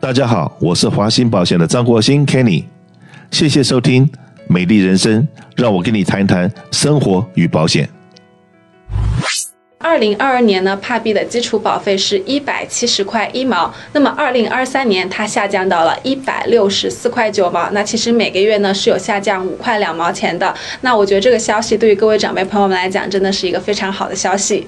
大家好，我是华兴保险的张国兴 Kenny，谢谢收听《美丽人生》，让我跟你谈谈生活与保险。二零二二年呢，帕币的基础保费是一百七十块一毛，那么二零二三年它下降到了一百六十四块九毛，那其实每个月呢是有下降五块两毛钱的。那我觉得这个消息对于各位长辈朋友们来讲，真的是一个非常好的消息。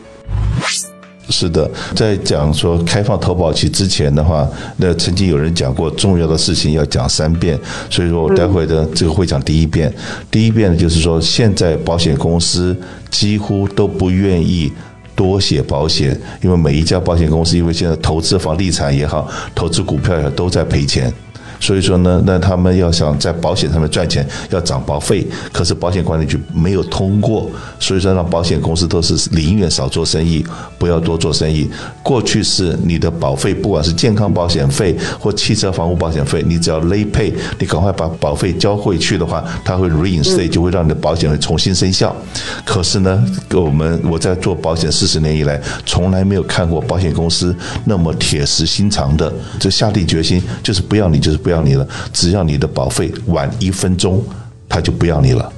是的，在讲说开放投保期之前的话，那曾经有人讲过重要的事情要讲三遍，所以说我待会的这个会讲第一遍。第一遍呢，就是说现在保险公司几乎都不愿意多写保险，因为每一家保险公司因为现在投资房地产也好，投资股票也好，都在赔钱。所以说呢，那他们要想在保险上面赚钱，要涨保费，可是保险管理局没有通过，所以说让保险公司都是宁愿少做生意，不要多做生意。过去是你的保费，不管是健康保险费或汽车房屋保险费，你只要勒配你赶快把保费交回去的话，它会 reinstate，就会让你的保险会重新生效。可是呢，我们我在做保险四十年以来，从来没有看过保险公司那么铁石心肠的，就下定决心就是不要你，就是不。不要你了，只要你的保费晚一分钟，他就不要你了，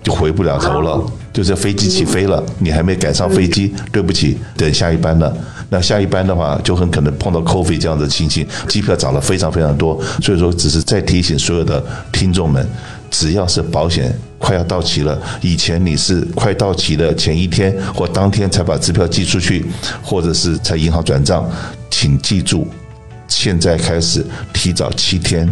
就回不了头了。就是飞机起飞了，你还没赶上飞机，对不起，等下一班了。那下一班的话，就很可能碰到 coffee 这样的情形，机票涨了非常非常多。所以说，只是再提醒所有的听众们，只要是保险快要到期了，以前你是快到期的前一天或当天才把支票寄出去，或者是在银行转账，请记住。现在开始提早七天，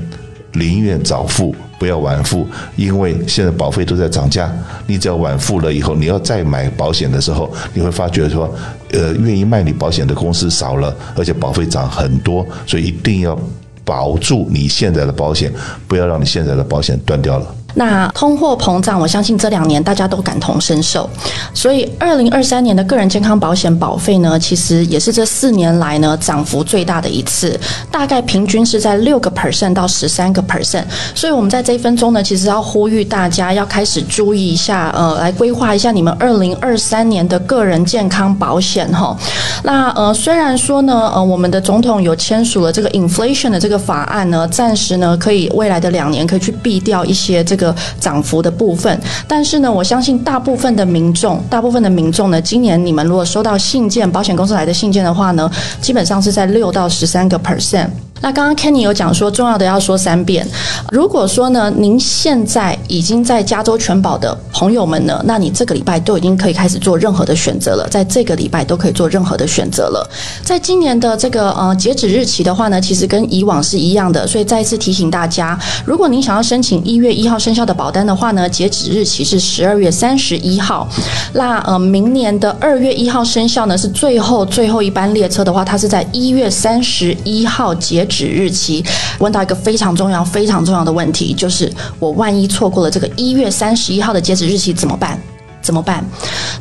宁愿早付不要晚付，因为现在保费都在涨价。你只要晚付了以后，你要再买保险的时候，你会发觉说，呃，愿意卖你保险的公司少了，而且保费涨很多，所以一定要保住你现在的保险，不要让你现在的保险断掉了。那通货膨胀，我相信这两年大家都感同身受，所以二零二三年的个人健康保险保费呢，其实也是这四年来呢涨幅最大的一次，大概平均是在六个 percent 到十三个 percent。所以我们在这一分钟呢，其实要呼吁大家要开始注意一下，呃，来规划一下你们二零二三年的个人健康保险哈。那呃，虽然说呢，呃，我们的总统有签署了这个 inflation 的这个法案呢，暂时呢可以未来的两年可以去避掉一些这。个个涨幅的部分，但是呢，我相信大部分的民众，大部分的民众呢，今年你们如果收到信件，保险公司来的信件的话呢，基本上是在六到十三个 percent。那刚刚 Kenny 有讲说，重要的要说三遍。如果说呢，您现在已经在加州全保的朋友们呢，那你这个礼拜都已经可以开始做任何的选择了，在这个礼拜都可以做任何的选择了。在今年的这个呃截止日期的话呢，其实跟以往是一样的，所以再一次提醒大家，如果您想要申请一月一号生效的保单的话呢，截止日期是十二月三十一号。那呃，明年的二月一号生效呢，是最后最后一班列车的话，它是在一月三十一号截。止日期，问到一个非常重要、非常重要的问题，就是我万一错过了这个一月三十一号的截止日期怎么办？怎么办？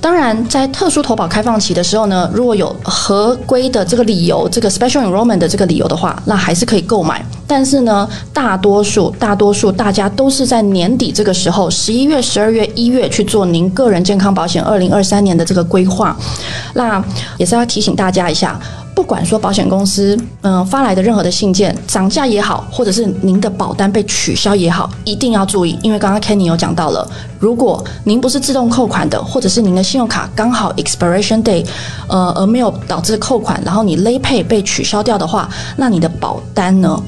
当然，在特殊投保开放期的时候呢，如果有合规的这个理由，这个 special enrollment 的这个理由的话，那还是可以购买。但是呢，大多数、大多数大家都是在年底这个时候，十一月、十二月、一月去做您个人健康保险二零二三年的这个规划。那也是要提醒大家一下。不管说保险公司嗯发来的任何的信件涨价也好，或者是您的保单被取消也好，一定要注意，因为刚刚 Kenny 有讲到了，如果您不是自动扣款的，或者是您的信用卡刚好 expiration day，呃而没有导致扣款，然后你 lp 被取消掉的话，那你的保单呢？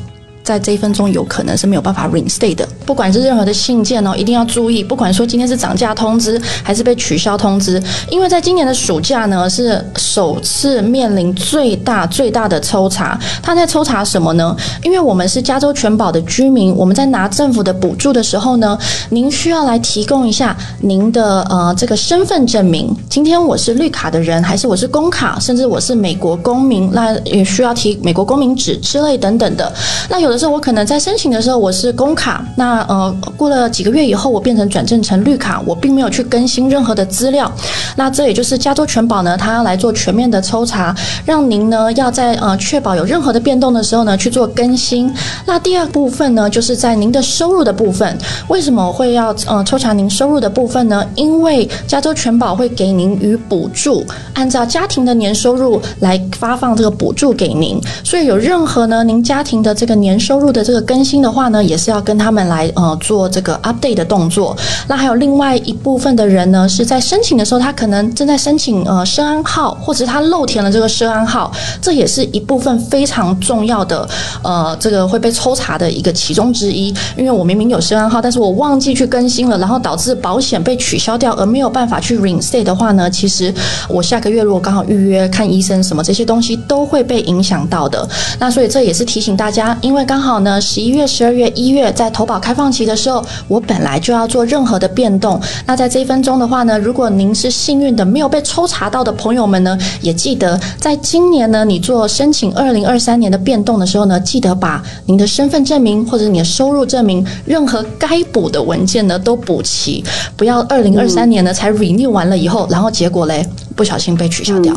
在这一分钟有可能是没有办法 reinstate 的，不管是任何的信件哦，一定要注意。不管说今天是涨价通知还是被取消通知，因为在今年的暑假呢，是首次面临最大最大的抽查。他在抽查什么呢？因为我们是加州全保的居民，我们在拿政府的补助的时候呢，您需要来提供一下您的呃这个身份证明。今天我是绿卡的人，还是我是公卡，甚至我是美国公民，那也需要提美国公民纸之类等等的。那有的。是我可能在申请的时候我是公卡，那呃过了几个月以后我变成转正成绿卡，我并没有去更新任何的资料。那这也就是加州全保呢，它要来做全面的抽查，让您呢要在呃确保有任何的变动的时候呢去做更新。那第二部分呢，就是在您的收入的部分，为什么会要呃抽查您收入的部分呢？因为加州全保会给您与补助，按照家庭的年收入来发放这个补助给您。所以有任何呢您家庭的这个年收入的这个更新的话呢，也是要跟他们来呃做这个 update 的动作。那还有另外一部分的人呢，是在申请的时候他可能正在申请呃涉安号，或者他漏填了这个涉安号，这也是一部分非常重要的呃这个会被抽查的一个其中之一。因为我明明有涉安号，但是我忘记去更新了，然后导致保险被取消掉，而没有办法去 reinstate 的话呢，其实我下个月如果刚好预约看医生什么这些东西都会被影响到的。那所以这也是提醒大家，因为刚好呢十一月、十二月、一月在投保开放期的时候，我本来就要做任何的变动。那在这一分钟的话呢，如果您是幸运的没有被抽查到的朋友们呢，也记得在今年呢，你做申请二零二三年的变动的时候呢，记得把您的身份证明或者你的收入证明，任何该补的文件呢都补齐，不要二零二三年呢才 renew 完了以后，然后结果嘞不小心被取消掉。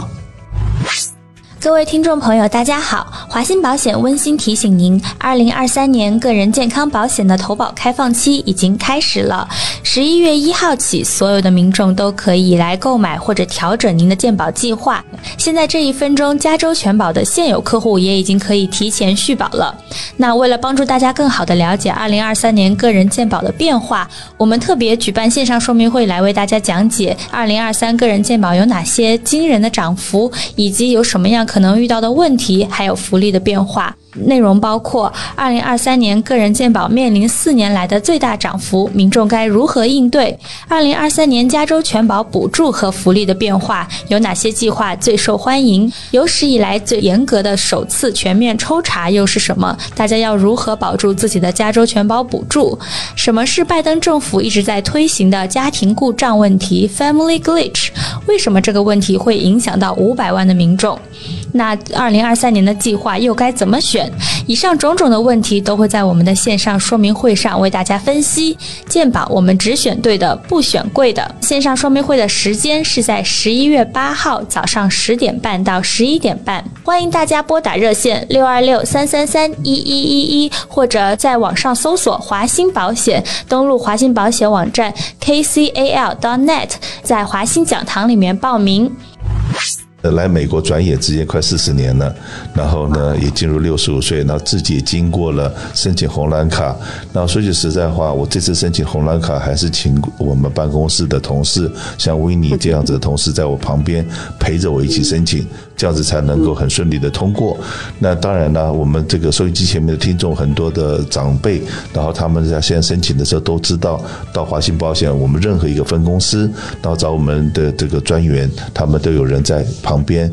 各位听众朋友，大家好！华鑫保险温馨提醒您，二零二三年个人健康保险的投保开放期已经开始了。十一月一号起，所有的民众都可以来购买或者调整您的健保计划。现在这一分钟，加州全保的现有客户也已经可以提前续保了。那为了帮助大家更好的了解二零二三年个人健保的变化，我们特别举办线上说明会来为大家讲解二零二三个人健保有哪些惊人的涨幅，以及有什么样。可能遇到的问题，还有福利的变化。内容包括二零二三年个人健保面临四年来的最大涨幅，民众该如何应对？二零二三年加州全保补助和福利的变化，有哪些计划最受欢迎？有史以来最严格的首次全面抽查又是什么？大家要如何保住自己的加州全保补助？什么是拜登政府一直在推行的家庭故障问题 （Family Glitch）？为什么这个问题会影响到五百万的民众？那二零二三年的计划又该怎么选？以上种种的问题都会在我们的线上说明会上为大家分析。健保我们只选对的，不选贵的。线上说明会的时间是在十一月八号早上十点半到十一点半，欢迎大家拨打热线六二六三三三一一一一，或者在网上搜索华兴保险，登录华兴保险网站 kcal.net，在华兴讲堂里面报名。来美国转业直接快四十年了，然后呢也进入六十五岁，然后自己也经过了申请红蓝卡。那说句实在话，我这次申请红蓝卡还是请我们办公室的同事，像维尼这样子的同事在我旁边陪着我一起申请，这样子才能够很顺利的通过。那当然呢，我们这个收音机前面的听众很多的长辈，然后他们在现在申请的时候都知道，到华信保险我们任何一个分公司，然后找我们的这个专员，他们都有人在旁。旁边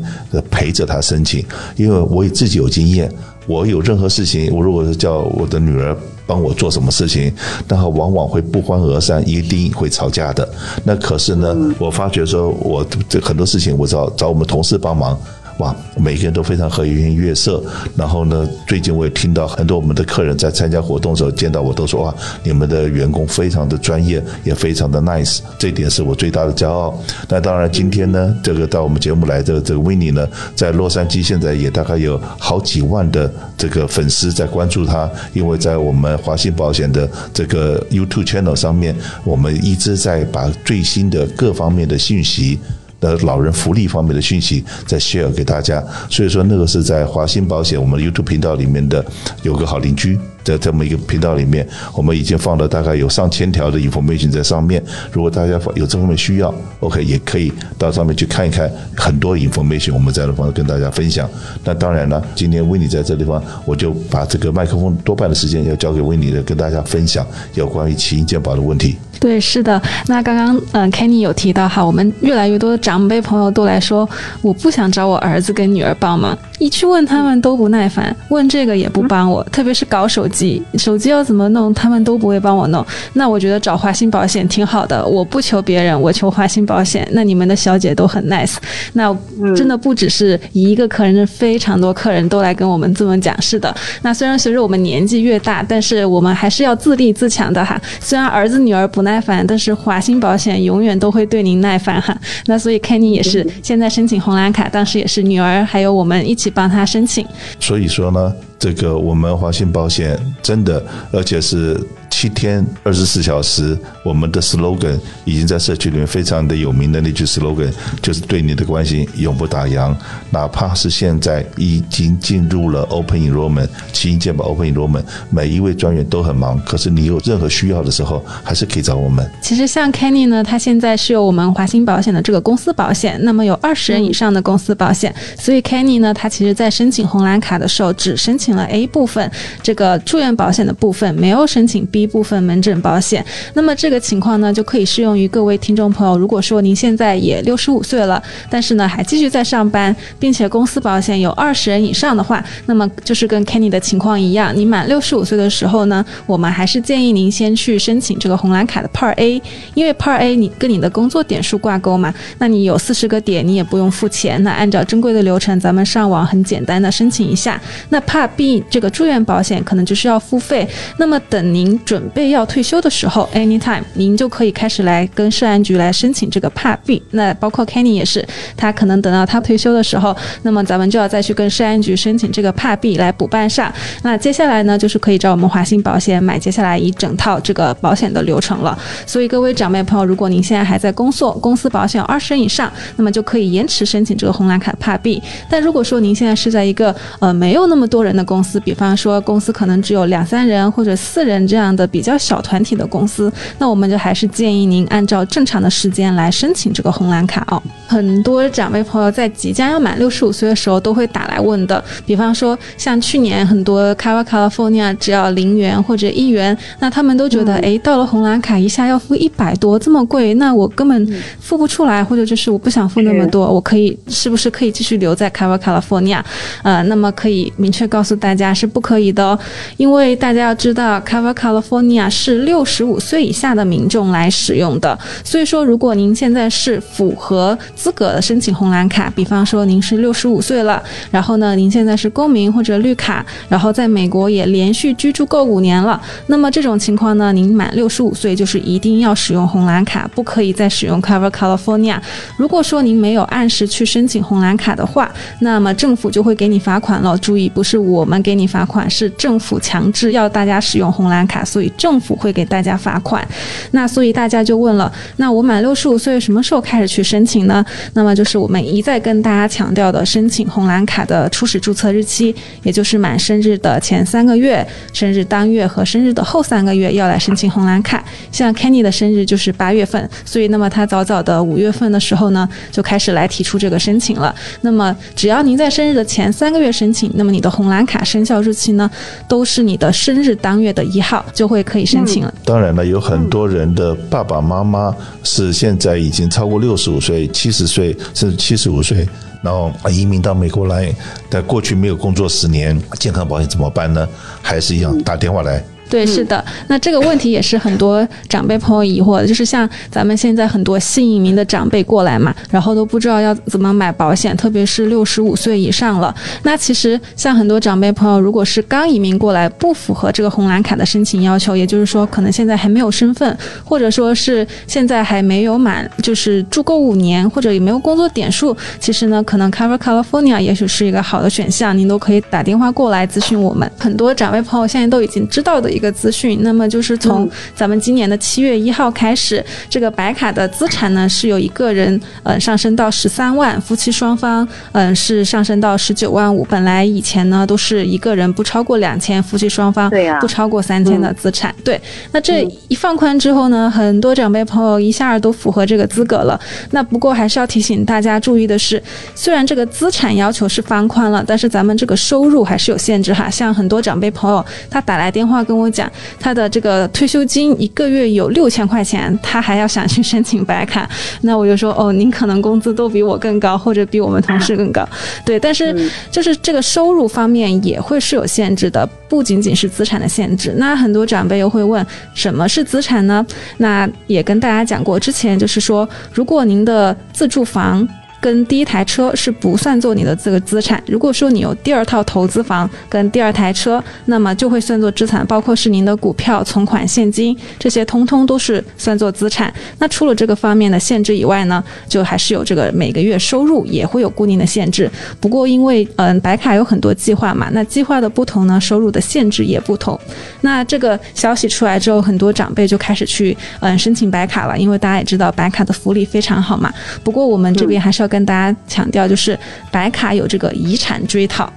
陪着他申请，因为我自己有经验，我有任何事情，我如果是叫我的女儿帮我做什么事情，那往往会不欢而散，一定会吵架的。那可是呢，我发觉说，我这很多事情，我找找我们同事帮忙。哇，每个人都非常和颜悦色。然后呢，最近我也听到很多我们的客人在参加活动的时候见到我都说哇，你们的员工非常的专业，也非常的 nice，这点是我最大的骄傲。那当然，今天呢，这个到我们节目来的这个 Winnie 呢，在洛杉矶现在也大概有好几万的这个粉丝在关注他，因为在我们华信保险的这个 YouTube channel 上面，我们一直在把最新的各方面的信息。的老人福利方面的讯息再 share 给大家，所以说那个是在华兴保险我们 YouTube 频道里面的有个好邻居。在这么一个频道里面，我们已经放了大概有上千条的 information 在上面。如果大家有这方面需要，OK，也可以到上面去看一看，很多 information 我们在那方跟大家分享。那当然了，今天维尼在这地方，我就把这个麦克风多半的时间要交给维尼的，跟大家分享有关于起因健保的问题。对，是的。那刚刚嗯，Kenny 有提到哈，我们越来越多的长辈朋友都来说，我不想找我儿子跟女儿帮忙，一去问他们都不耐烦，问这个也不帮我，特别是搞手。机，手机要怎么弄，他们都不会帮我弄。那我觉得找华鑫保险挺好的，我不求别人，我求华鑫保险。那你们的小姐都很 nice，那真的不只是一个客人，是非常多客人都来跟我们这么讲。是的，那虽然随着我们年纪越大，但是我们还是要自立自强的哈。虽然儿子女儿不耐烦，但是华鑫保险永远都会对您耐烦哈。那所以 Kenny 也是现在申请红蓝卡，当时也是女儿还有我们一起帮他申请。所以说呢，这个我们华信保险真的，而且是。七天二十四小时，我们的 slogan 已经在社区里面非常的有名的那句 slogan 就是对你的关心永不打烊。哪怕是现在已经进入了 open enrollment，七健保 open enrollment，每一位专员都很忙，可是你有任何需要的时候，还是可以找我们。其实像 Kenny 呢，他现在是有我们华兴保险的这个公司保险，那么有二十人以上的公司保险，所以 Kenny 呢，他其实在申请红蓝卡的时候，只申请了 A 部分这个住院保险的部分，没有申请 B。部分门诊保险，那么这个情况呢，就可以适用于各位听众朋友。如果说您现在也六十五岁了，但是呢还继续在上班，并且公司保险有二十人以上的话，那么就是跟 Kenny 的情况一样，你满六十五岁的时候呢，我们还是建议您先去申请这个红蓝卡的 Part A，因为 Part A 你跟你的工作点数挂钩嘛，那你有四十个点，你也不用付钱。那按照正规的流程，咱们上网很简单的申请一下。那 Part B 这个住院保险可能就是要付费。那么等您。准准备要退休的时候，anytime，您就可以开始来跟社安局来申请这个帕币。那包括 Kenny 也是，他可能等到他退休的时候，那么咱们就要再去跟社安局申请这个帕币来补办上。那接下来呢，就是可以找我们华信保险买接下来一整套这个保险的流程了。所以各位长辈朋友，如果您现在还在工作，公司保险有二十人以上，那么就可以延迟申请这个红蓝卡帕币。但如果说您现在是在一个呃没有那么多人的公司，比方说公司可能只有两三人或者四人这样的。比较小团体的公司，那我们就还是建议您按照正常的时间来申请这个红蓝卡哦。很多长辈朋友在即将要满六十五岁的时候都会打来问的，比方说像去年很多 California 只要零元或者一元，那他们都觉得哎，到了红蓝卡一下要付一百多，这么贵，那我根本付不出来，或者就是我不想付那么多，我可以是不是可以继续留在 California？呃，那么可以明确告诉大家是不可以的哦，因为大家要知道 California。托尼亚是六十五岁以下的民众来使用的，所以说如果您现在是符合资格的申请红蓝卡，比方说您是六十五岁了，然后呢您现在是公民或者绿卡，然后在美国也连续居住够五年了，那么这种情况呢，您满六十五岁就是一定要使用红蓝卡，不可以再使用 Cover California。如果说您没有按时去申请红蓝卡的话，那么政府就会给你罚款了。注意，不是我们给你罚款，是政府强制要大家使用红蓝卡，所以。政府会给大家罚款，那所以大家就问了，那我满六十五岁什么时候开始去申请呢？那么就是我们一再跟大家强调的，申请红蓝卡的初始注册日期，也就是满生日的前三个月、生日当月和生日的后三个月要来申请红蓝卡。像 Kenny 的生日就是八月份，所以那么他早早的五月份的时候呢，就开始来提出这个申请了。那么只要您在生日的前三个月申请，那么你的红蓝卡生效日期呢，都是你的生日当月的一号就。会可以申请了。当然了，有很多人的爸爸妈妈是现在已经超过六十五岁、七十岁，甚至七十五岁，然后移民到美国来，但过去没有工作十年，健康保险怎么办呢？还是一样打电话来。对，是的，那这个问题也是很多长辈朋友疑惑的，就是像咱们现在很多新移民的长辈过来嘛，然后都不知道要怎么买保险，特别是六十五岁以上了。那其实像很多长辈朋友，如果是刚移民过来，不符合这个红蓝卡的申请要求，也就是说可能现在还没有身份，或者说是现在还没有满，就是住够五年，或者也没有工作点数，其实呢，可能 Cover California 也许是一个好的选项，您都可以打电话过来咨询我们。很多长辈朋友现在都已经知道的一。个资讯，那么就是从咱们今年的七月一号开始，这个白卡的资产呢是有一个人呃上升到十三万，夫妻双方嗯是上升到十九万五。本来以前呢都是一个人不超过两千，夫妻双方不超过三千的资产。对，那这一放宽之后呢，很多长辈朋友一下都符合这个资格了。那不过还是要提醒大家注意的是，虽然这个资产要求是放宽了，但是咱们这个收入还是有限制哈。像很多长辈朋友他打来电话跟我。讲，他的这个退休金一个月有六千块钱，他还要想去申请白卡，那我就说哦，您可能工资都比我更高，或者比我们同事更高，对，但是就是这个收入方面也会是有限制的，不仅仅是资产的限制。那很多长辈又会问，什么是资产呢？那也跟大家讲过，之前就是说，如果您的自住房。跟第一台车是不算作你的这个资产。如果说你有第二套投资房跟第二台车，那么就会算作资产，包括是您的股票、存款、现金这些，通通都是算作资产。那除了这个方面的限制以外呢，就还是有这个每个月收入也会有固定的限制。不过因为嗯白卡有很多计划嘛，那计划的不同呢，收入的限制也不同。那这个消息出来之后，很多长辈就开始去嗯申请白卡了，因为大家也知道白卡的福利非常好嘛。不过我们这边还是要。跟大家强调，就是白卡有这个遗产追讨。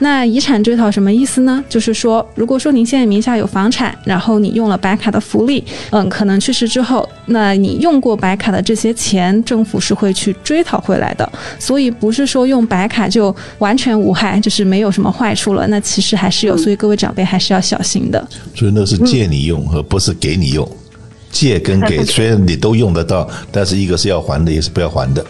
那遗产追讨什么意思呢？就是说，如果说您现在名下有房产，然后你用了白卡的福利，嗯，可能去世之后，那你用过白卡的这些钱，政府是会去追讨回来的。所以不是说用白卡就完全无害，就是没有什么坏处了。那其实还是有，所以各位长辈还是要小心的。所以那是借你用，和不是给你用。借跟给虽然你都用得到，但是一个是要还的，一个是不要还的。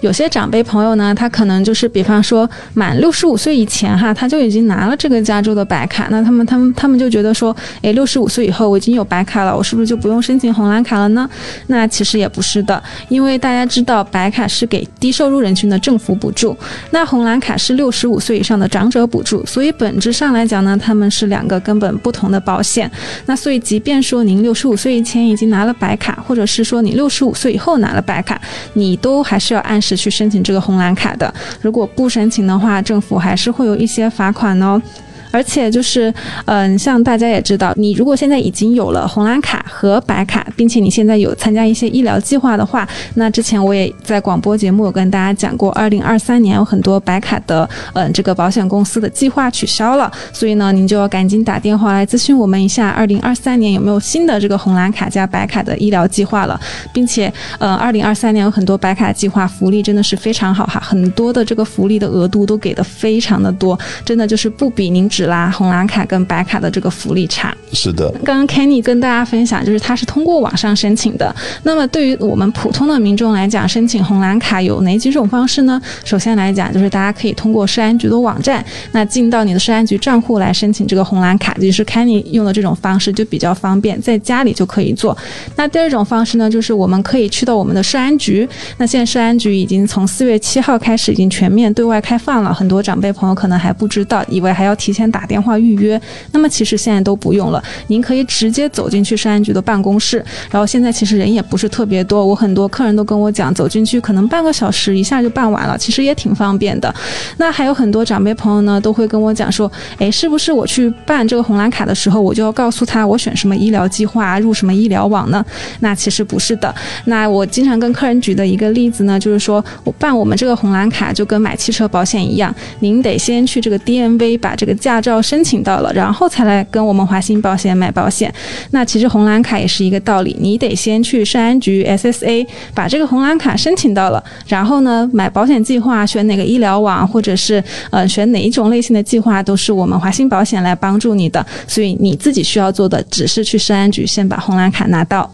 有些长辈朋友呢，他可能就是，比方说满六十五岁以前哈，他就已经拿了这个加州的白卡，那他们他们他们就觉得说，哎，六十五岁以后我已经有白卡了，我是不是就不用申请红蓝卡了呢？那其实也不是的，因为大家知道白卡是给低收入人群的政府补助，那红蓝卡是六十五岁以上的长者补助，所以本质上来讲呢，他们是两个根本不同的保险。那所以即便说您六十五岁以前已经拿了白卡，或者是说你六十五岁以后拿了白卡，你都还是要按。是去申请这个红蓝卡的，如果不申请的话，政府还是会有一些罚款哦。而且就是，嗯，像大家也知道，你如果现在已经有了红蓝卡和白卡，并且你现在有参加一些医疗计划的话，那之前我也在广播节目有跟大家讲过，二零二三年有很多白卡的，嗯，这个保险公司的计划取消了，所以呢，您就要赶紧打电话来咨询我们一下，二零二三年有没有新的这个红蓝卡加白卡的医疗计划了，并且，呃，二零二三年有很多白卡计划福利真的是非常好哈，很多的这个福利的额度都给的非常的多，真的就是不比您。纸啦，红蓝卡跟白卡的这个福利差是的。刚刚 Kenny 跟大家分享，就是他是通过网上申请的。那么对于我们普通的民众来讲，申请红蓝卡有哪几种方式呢？首先来讲，就是大家可以通过市安局的网站，那进到你的市安局账户来申请这个红蓝卡，就是 Kenny 用的这种方式就比较方便，在家里就可以做。那第二种方式呢，就是我们可以去到我们的市安局。那现在市安局已经从四月七号开始已经全面对外开放了，很多长辈朋友可能还不知道，以为还要提前。打电话预约，那么其实现在都不用了，您可以直接走进去市安局的办公室，然后现在其实人也不是特别多，我很多客人都跟我讲，走进去可能半个小时一下就办完了，其实也挺方便的。那还有很多长辈朋友呢，都会跟我讲说，哎，是不是我去办这个红蓝卡的时候，我就要告诉他我选什么医疗计划，入什么医疗网呢？那其实不是的。那我经常跟客人举的一个例子呢，就是说我办我们这个红蓝卡就跟买汽车保险一样，您得先去这个 DMV 把这个驾驾照申请到了，然后才来跟我们华鑫保险买保险。那其实红蓝卡也是一个道理，你得先去市安局 SSA 把这个红蓝卡申请到了，然后呢买保险计划，选哪个医疗网，或者是呃选哪一种类型的计划，都是我们华鑫保险来帮助你的。所以你自己需要做的只是去市安局先把红蓝卡拿到。